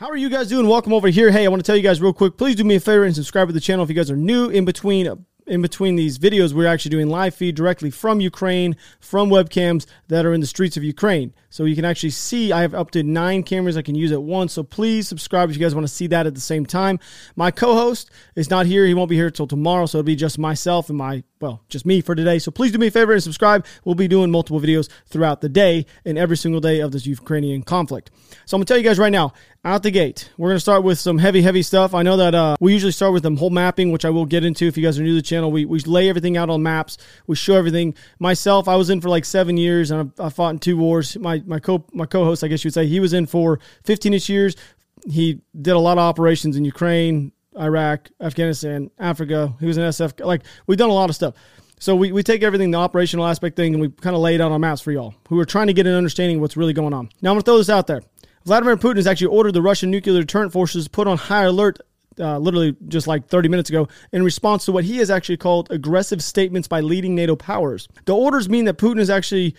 How are you guys doing? Welcome over here. Hey, I want to tell you guys real quick. Please do me a favor and subscribe to the channel if you guys are new. In between uh, in between these videos, we're actually doing live feed directly from Ukraine, from webcams that are in the streets of Ukraine. So you can actually see I have up to nine cameras I can use at once. So please subscribe if you guys want to see that at the same time. My co-host is not here. He won't be here until tomorrow. So it'll be just myself and my, well, just me for today. So please do me a favor and subscribe. We'll be doing multiple videos throughout the day and every single day of this Ukrainian conflict. So I'm going to tell you guys right now, out the gate, we're going to start with some heavy, heavy stuff. I know that uh, we usually start with the whole mapping, which I will get into if you guys are new to the channel. We, we lay everything out on maps. We show everything. Myself, I was in for like seven years and I, I fought in two wars. My my co my co-host, I guess you would say, he was in for 15 ish years. He did a lot of operations in Ukraine, Iraq, Afghanistan, Africa. He was in SF. Like we've done a lot of stuff. So we, we take everything, the operational aspect thing, and we kind of lay it out on maps for y'all who are trying to get an understanding of what's really going on. Now I'm gonna throw this out there. Vladimir Putin has actually ordered the Russian nuclear deterrent forces put on high alert uh, literally just like 30 minutes ago in response to what he has actually called aggressive statements by leading NATO powers. The orders mean that Putin has actually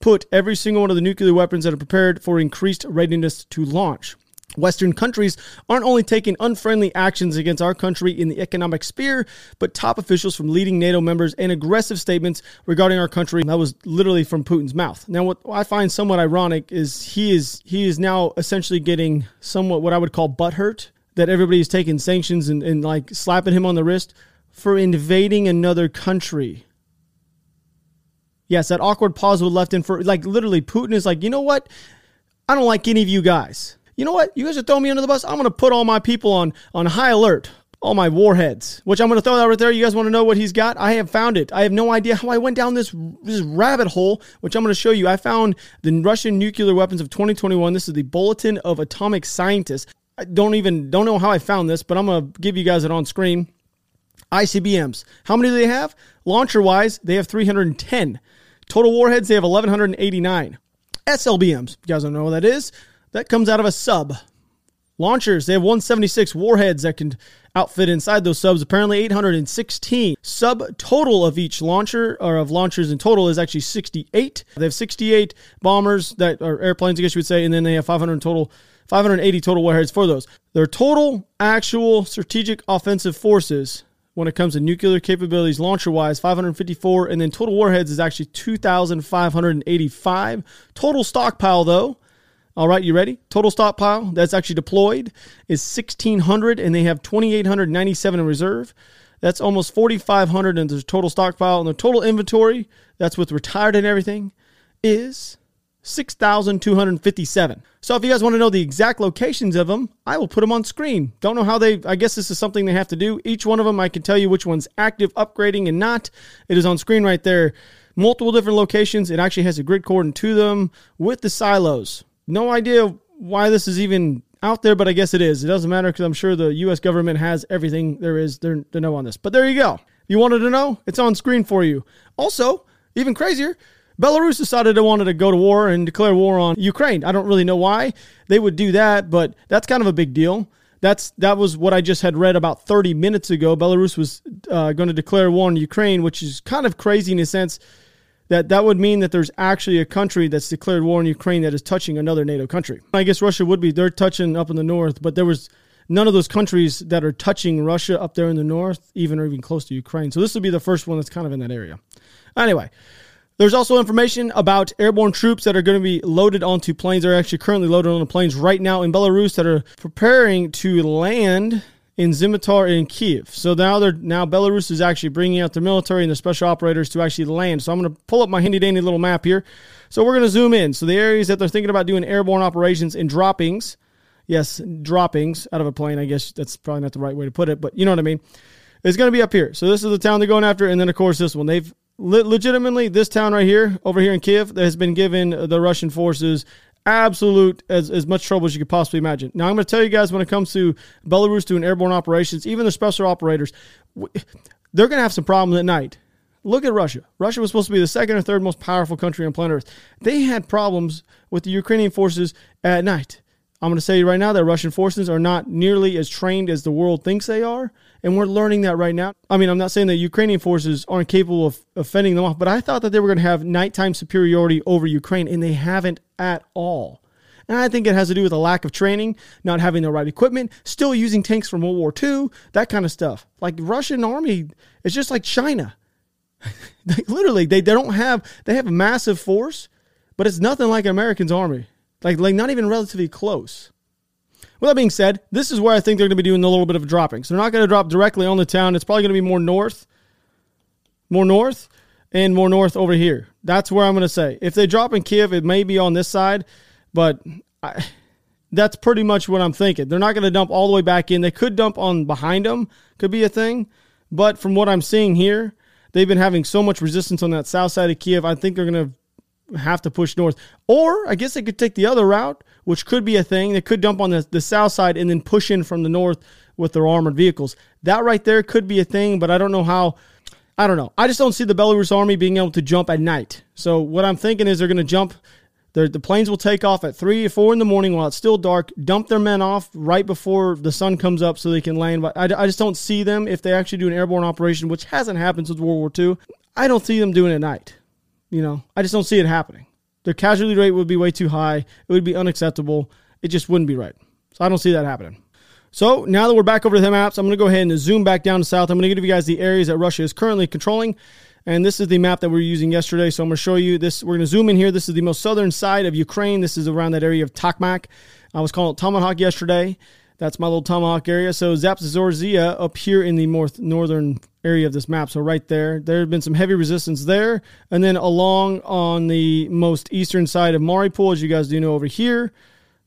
put every single one of the nuclear weapons that are prepared for increased readiness to launch. Western countries aren't only taking unfriendly actions against our country in the economic sphere, but top officials from leading NATO members and aggressive statements regarding our country. That was literally from Putin's mouth. Now, what I find somewhat ironic is he is he is now essentially getting somewhat what I would call butthurt that everybody is taking sanctions and, and like slapping him on the wrist for invading another country. Yes, that awkward pause was left in for like literally Putin is like, you know what? I don't like any of you guys. You know what? You guys are throwing me under the bus. I'm gonna put all my people on on high alert. All my warheads, which I'm going to throw that right there. You guys want to know what he's got? I have found it. I have no idea how I went down this this rabbit hole, which I'm going to show you. I found the Russian nuclear weapons of 2021. This is the Bulletin of Atomic Scientists. I don't even don't know how I found this, but I'm going to give you guys it on screen. ICBMs. How many do they have? Launcher wise, they have 310. Total warheads, they have 1,189. SLBMs, you guys don't know what that is. That comes out of a sub. Launchers, they have 176 warheads that can outfit inside those subs. Apparently 816. Sub total of each launcher, or of launchers in total, is actually 68. They have 68 bombers that are airplanes, I guess you would say, and then they have 500 total. 580 total warheads for those. Their total actual strategic offensive forces when it comes to nuclear capabilities launcher wise 554 and then total warheads is actually 2585 total stockpile though all right you ready total stockpile that's actually deployed is 1600 and they have 2897 in reserve that's almost 4500 in the total stockpile and the total inventory that's with retired and everything is 6,257. So if you guys want to know the exact locations of them, I will put them on screen. Don't know how they, I guess this is something they have to do. Each one of them, I can tell you which one's active, upgrading, and not. It is on screen right there. Multiple different locations. It actually has a grid coordinate to them with the silos. No idea why this is even out there, but I guess it is. It doesn't matter because I'm sure the U.S. government has everything there is to know on this. But there you go. You wanted to know? It's on screen for you. Also, even crazier, Belarus decided they wanted to go to war and declare war on Ukraine. I don't really know why they would do that, but that's kind of a big deal. That's that was what I just had read about 30 minutes ago. Belarus was uh, going to declare war on Ukraine, which is kind of crazy in a sense that that would mean that there's actually a country that's declared war on Ukraine that is touching another NATO country. I guess Russia would be they're touching up in the north, but there was none of those countries that are touching Russia up there in the north even or even close to Ukraine. So this would be the first one that's kind of in that area. Anyway, there's also information about airborne troops that are going to be loaded onto planes. They're actually currently loaded on the planes right now in Belarus that are preparing to land in Zhytomyr and Kiev. So now they're now Belarus is actually bringing out their military and their special operators to actually land. So I'm going to pull up my handy dandy little map here. So we're going to zoom in. So the areas that they're thinking about doing airborne operations and droppings, yes, droppings out of a plane. I guess that's probably not the right way to put it, but you know what I mean. It's going to be up here. So this is the town they're going after, and then of course this one. They've legitimately, this town right here, over here in Kiev, that has been given the Russian forces absolute as, as much trouble as you could possibly imagine. Now, I'm going to tell you guys when it comes to Belarus doing airborne operations, even the special operators, they're going to have some problems at night. Look at Russia. Russia was supposed to be the second or third most powerful country on planet Earth. They had problems with the Ukrainian forces at night. I'm going to say right now that Russian forces are not nearly as trained as the world thinks they are, and we're learning that right now. I mean, I'm not saying that Ukrainian forces aren't capable of, of fending them off, but I thought that they were going to have nighttime superiority over Ukraine, and they haven't at all. And I think it has to do with a lack of training, not having the right equipment, still using tanks from World War II, that kind of stuff. Like Russian army is just like China. literally, they, they don't have they have a massive force, but it's nothing like an American's army. Like like not even relatively close. With that being said, this is where I think they're going to be doing a little bit of dropping. So they're not going to drop directly on the town. It's probably going to be more north, more north, and more north over here. That's where I'm going to say. If they drop in Kiev, it may be on this side, but I, that's pretty much what I'm thinking. They're not going to dump all the way back in. They could dump on behind them, could be a thing. But from what I'm seeing here, they've been having so much resistance on that south side of Kiev. I think they're going to have to push north. Or I guess they could take the other route, which could be a thing. They could dump on the, the south side and then push in from the north with their armored vehicles. That right there could be a thing, but I don't know how. I don't know. I just don't see the Belarus army being able to jump at night. So what I'm thinking is they're going to jump. The, planes will take off at three or four in the morning while it's still dark. Dump their men off right before the sun comes up so they can land. But I, I just don't see them if they actually do an airborne operation, which hasn't happened since World War II. I don't see them doing it at night. You know, I just don't see it happening. Their casualty rate would be way too high. It would be unacceptable. It just wouldn't be right. So I don't see that happening. So now that we're back over to the maps, I'm going to go ahead and zoom back down to south. I'm going to give you guys the areas that Russia is currently controlling. And this is the map that we are using yesterday. So I'm going to show you this. We're going to zoom in here. This is the most southern side of Ukraine. This is around that area of Tokmak. I was calling it Tomahawk yesterday. That's my little Tomahawk area. So Zaporizhzhia up here in the north northern area of this map. So right there, there have been some heavy resistance there. And then along on the most eastern side of Mariupol, as you guys do know over here.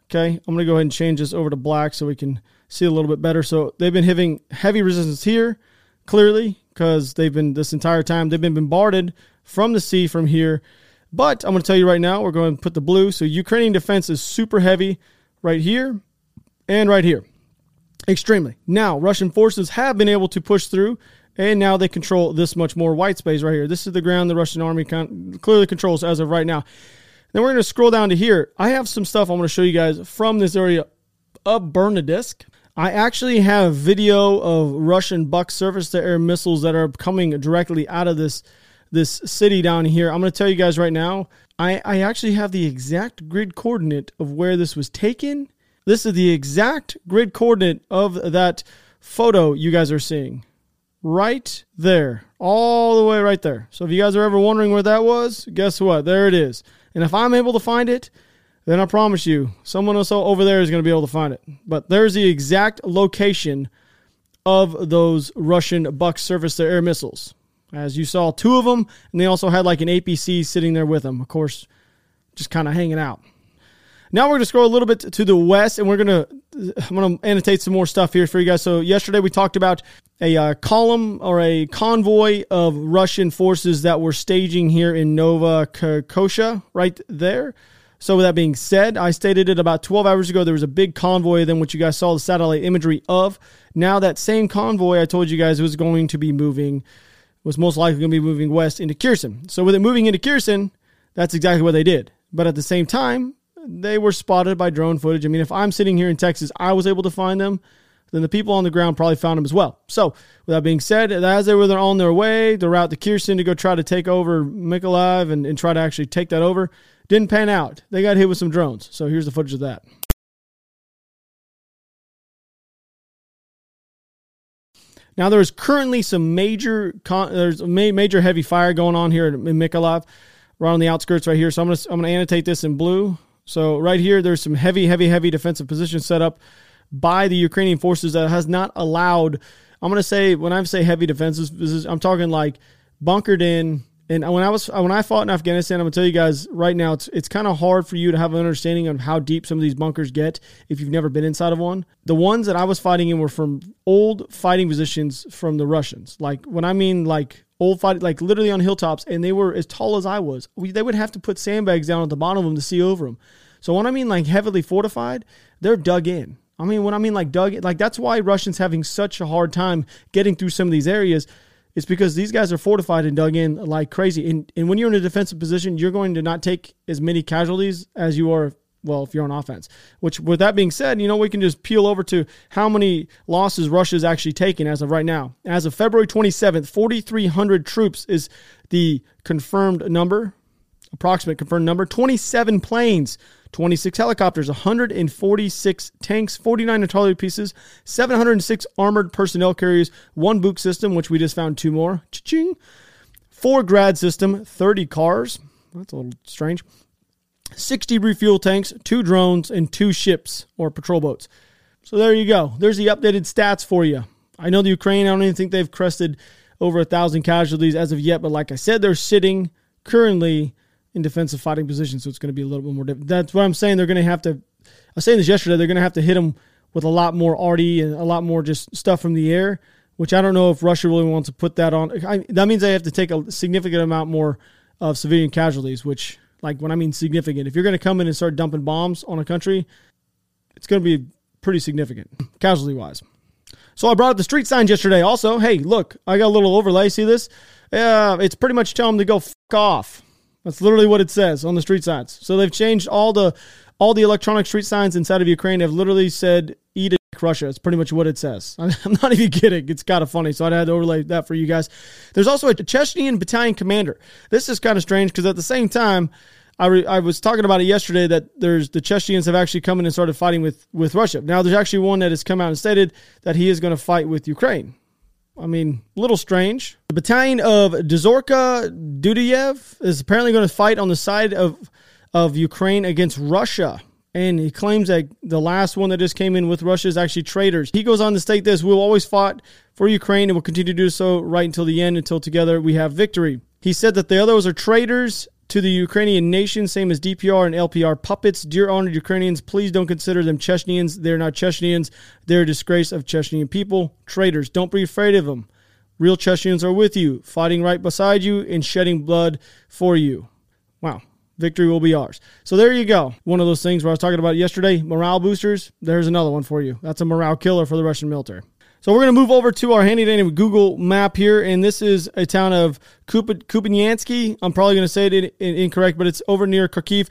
Okay, I'm going to go ahead and change this over to black so we can see a little bit better. So they've been having heavy resistance here, clearly, because they've been this entire time, they've been bombarded from the sea from here. But I'm to tell you right now, we're going to put the blue. So Ukrainian defense is super heavy right here and right here. Extremely. Now, Russian forces have been able to push through, and now they control this much more white space right here. This is the ground the Russian army clearly controls as of right now. Then we're going to scroll down to here. I have some stuff I'm going to show you guys from this area of Berdyansk. I actually have video of Russian Buk surface to air missiles that are coming directly out of this this city down here. I'm going to tell you guys right now. I, I actually have the exact grid coordinate of where this was taken this is the exact grid coordinate of that photo you guys are seeing. Right there. All the way right there. So if you guys are ever wondering where that was, guess what? There it is. And if I'm able to find it, then I promise you, someone else over there is going to be able to find it. But there's the exact location of those Russian Buk surface to air missiles. As you saw, two of them, and they also had like an APC sitting there with them, of course, just kind of hanging out. Now we're going to scroll a little bit to the west, and we're going to I'm going to annotate some more stuff here for you guys. So yesterday we talked about a uh, column or a convoy of Russian forces that were staging here in Nova Kosha, right there. So with that being said, I stated it about 12 hours ago. There was a big convoy then what you guys saw the satellite imagery of. Now that same convoy I told you guys was going to be moving, was most likely going to be moving west into Kherson. So with it moving into Kherson, that's exactly what they did. But at the same time, they were spotted by drone footage. I mean, if I'm sitting here in Texas, I was able to find them, then the people on the ground probably found them as well. So, with that being said, as they were on their way, the route to Kherson to go try to take over Mykolaiv and, and try to actually take that over, didn't pan out. They got hit with some drones. So, here's the footage of that. Now there is currently some major there's major heavy fire going on here in Mykolaiv, right on the outskirts right here. So I'm gonna I'm gonna annotate this in blue so right here, there's some heavy, heavy, heavy defensive positions set up by the Ukrainian forces that has not allowed. I'm going to say when I say heavy defenses, I'm talking like bunkered in. And when I was when I fought in Afghanistan, I'm gonna tell you guys right now, it's it's kind of hard for you to have an understanding of how deep some of these bunkers get if you've never been inside of one. The ones that I was fighting in were from old fighting positions from the Russians. Like when I mean like old fight, like literally on hilltops, and they were as tall as I was. We, they would have to put sandbags down at the bottom of them to see over them. So when I mean like heavily fortified, they're dug in. I mean, when I mean like dug, like that's why Russians having such a hard time getting through some of these areas. It's because these guys are fortified and dug in like crazy. And, and when you're in a defensive position, you're going to not take as many casualties as you are well, if you're on offense. Which, with that being said, you know, we can just peel over to how many losses Russia's actually taken as of right now. As of February 27th, 4,300 troops is the confirmed number, approximate confirmed number. 27 planes, 26 helicopters, 146 tanks, 49 artillery pieces, 706 armored personnel carriers, one Buk system, which we just found two more. Cha-ching. Four grad system, 30 cars. That's a little strange. 60 refuel tanks, two drones, and two ships or patrol boats. So there you go. There's the updated stats for you. I know the Ukraine, I don't even think they've crested over a thousand casualties as of yet, but like I said, they're sitting currently in defensive fighting position, so it's going to be a little bit more. That's what I'm saying. They're going to have to, I was saying this yesterday, they're going to have to hit them with a lot more arty and a lot more just stuff from the air, which I don't know if Russia really wants to put that on. I, that means they have to take a significant amount more of civilian casualties, which like when I mean significant, if you're going to come in and start dumping bombs on a country, it's going to be pretty significant casualty wise. So I brought up the street signs yesterday. Also, hey, look, I got a little overlay. See this? It's pretty much telling them to go off. That's literally what it says on the street signs. So they've changed all the all the electronic street signs inside of Ukraine have literally said "Eat it, Russia." It's pretty much what it says. I'm not even kidding. It's kind of funny. So I had to overlay that for you guys. There's also a Chechenian battalion commander. This is kind of strange because at the same time, I, re, I was talking about it yesterday that there's the Chechens have actually come in and started fighting with with Russia. Now there's actually one that has come out and stated that he is going to fight with Ukraine. I mean, a little strange. The battalion of Dzhokhar Dudayev is apparently going to fight on the side of of Ukraine against Russia. And he claims that the last one that just came in with Russia is actually traitors. He goes on to state this We'll always fought for Ukraine and we will continue to do so right until the end, until together we have victory. He said that the others are traitors to the Ukrainian nation, same as DPR and LPR puppets. Dear honored Ukrainians, please don't consider them Chechnyans. They're not Chechnyans. They're a disgrace of Chechnyan people. Traitors, don't be afraid of them. Real Chechnyans are with you, fighting right beside you and shedding blood for you. Wow. Victory will be ours. So there you go. One of those things where I was talking about yesterday, morale boosters. There's another one for you. That's a morale killer for the Russian military. So we're going to move over to our handy dandy Google map here, and this is a town of Kupiansky. I'm probably going to say it incorrect, but it's over near Kharkiv.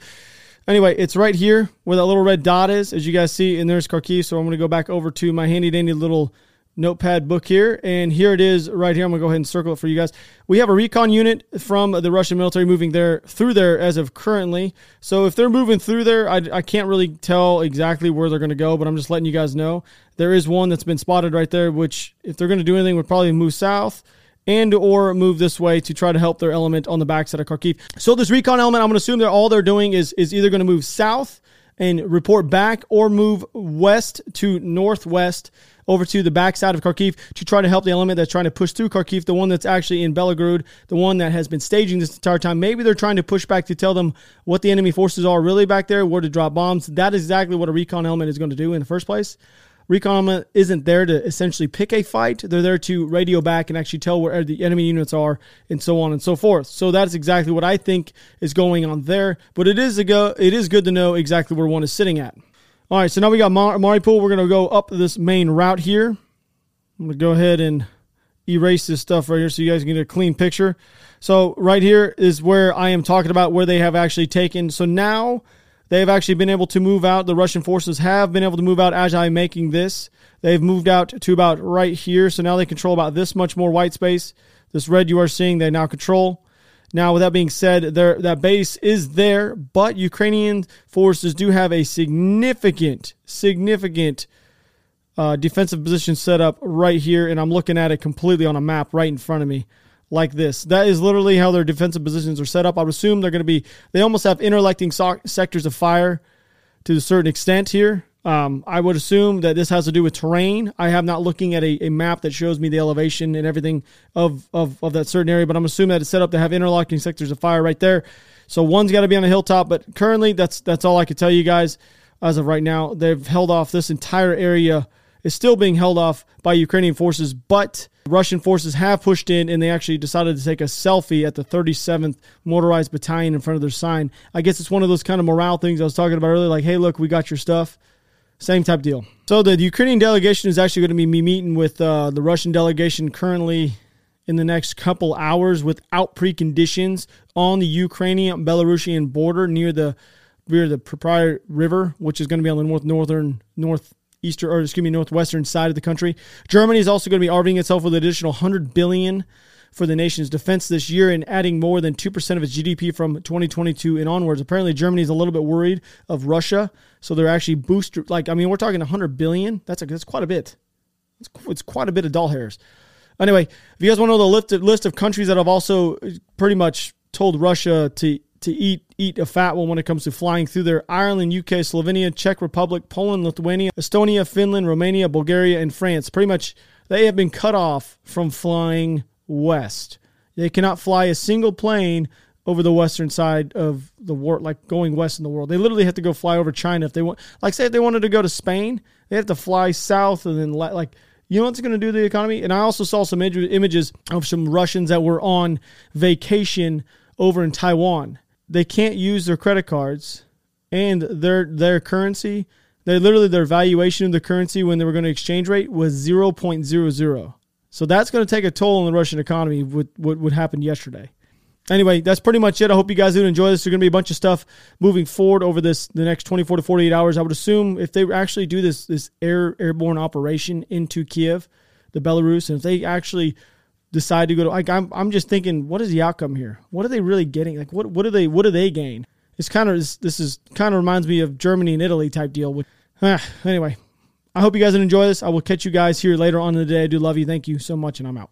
Anyway, it's right here where that little red dot is, as you guys see, and there's Kharkiv. So I'm going to go back over to my handy dandy little notepad book here. And here it is right here. I'm going to go ahead and circle it for you guys. We have a recon unit from the Russian military moving there through there as of currently. So if they're moving through there, I, I can't really tell exactly where they're going to go, but I'm just letting you guys know. There is one that's been spotted right there, which if they're going to do anything would probably move south and or move this way to try to help their element on the backside of Kharkiv. So this recon element, I'm going to assume that all they're doing is is either going to move south and report back or move west to northwest over to the backside of Kharkiv to try to help the element that's trying to push through Kharkiv, the one that's actually in Belgorod, the one that has been staging this entire time. Maybe they're trying to push back to tell them what the enemy forces are really back there, where to drop bombs. That is exactly what a recon element is going to do in the first place. Recon isn't there to essentially pick a fight. They're there to radio back and actually tell where the enemy units are and so on and so forth. So that is exactly what I think is going on there. But it is a go, it is good to know exactly where one is sitting at. All right, so now we got Mar- Mariupol. We're going to go up this main route here. I'm going to go ahead and erase this stuff right here so you guys can get a clean picture. So right here is where I am talking about where they have actually taken. So now they've actually been able to move out. The Russian forces have been able to move out as I'm making this. They've moved out to about right here. So now they control about this much more white space. This red you are seeing, they now control. Now, with that being said, there that base is there, but Ukrainian forces do have a significant, significant uh, defensive position set up right here, and I'm looking at it completely on a map right in front of me, like this. That is literally how their defensive positions are set up. I would assume they're going to be. They almost have interlecting so- sectors of fire to a certain extent here. Um, I would assume that this has to do with terrain. I have not looking at a, a, map that shows me the elevation and everything of, of, of that certain area, but I'm assuming that it's set up to have interlocking sectors of fire right there. So one's got to be on a hilltop, but currently that's that's all I can tell you guys as of right now. They've held off this entire area is still being held off by Ukrainian forces, but Russian forces have pushed in and they actually decided to take a selfie at the 37th Motorized Battalion in front of their sign. I guess it's one of those kind of morale things I was talking about earlier, like, hey, look, we got your stuff. Same type deal. So the Ukrainian delegation is actually going to be meeting with uh, the Russian delegation currently in the next couple hours without preconditions on the Ukrainian Belarusian border near the near the Dnieper River, which is going to be on the north northern northeastern or excuse me northwestern side of the country. Germany is also going to be arming itself with an additional 100 billion for the nation's defense this year and adding more than 2% of its GDP from 2022 and onwards. Apparently Germany is a little bit worried of Russia, so they're actually booster like I mean we're talking 100 billion. That's a, that's quite a bit. It's, it's quite a bit of doll hairs. Anyway, if you guys want to know the list, list of countries that have also uh, pretty much told Russia to to eat eat a fat one when it comes to flying through there, Ireland, UK, Slovenia, Czech Republic, Poland, Lithuania, Estonia, Finland, Romania, Bulgaria, and France. Pretty much they have been cut off from flying west. They cannot fly a single plane over the western side of the world, like going west in the world. They literally have to go fly over China if they want. Like, say if they wanted to go to Spain, they have to fly south and then like you know what's going to do to the economy? And I also saw some images of some Russians that were on vacation over in Taiwan. They can't use their credit cards and their their currency. They literally their valuation of the currency when they were going to exchange rate was 0.00. So that's going to take a toll on the Russian economy. What what, what happened yesterday? anyway, that's pretty much it. I hope you guys did enjoy this. There's going to be a bunch of stuff moving forward over this the next 24 to 48 hours. I would assume if they actually do this this air airborne operation into Kiev, the Belarus, and if they actually decide to go to like I'm I'm just thinking, what is the outcome here? What are they really getting? Like what what do they what do they gain? It's kind of this is kind of reminds me of Germany and Italy type deal. With ah, anyway, I hope you guys enjoy this. I will catch you guys here later on in the day. I do love you. Thank you so much, and I'm out.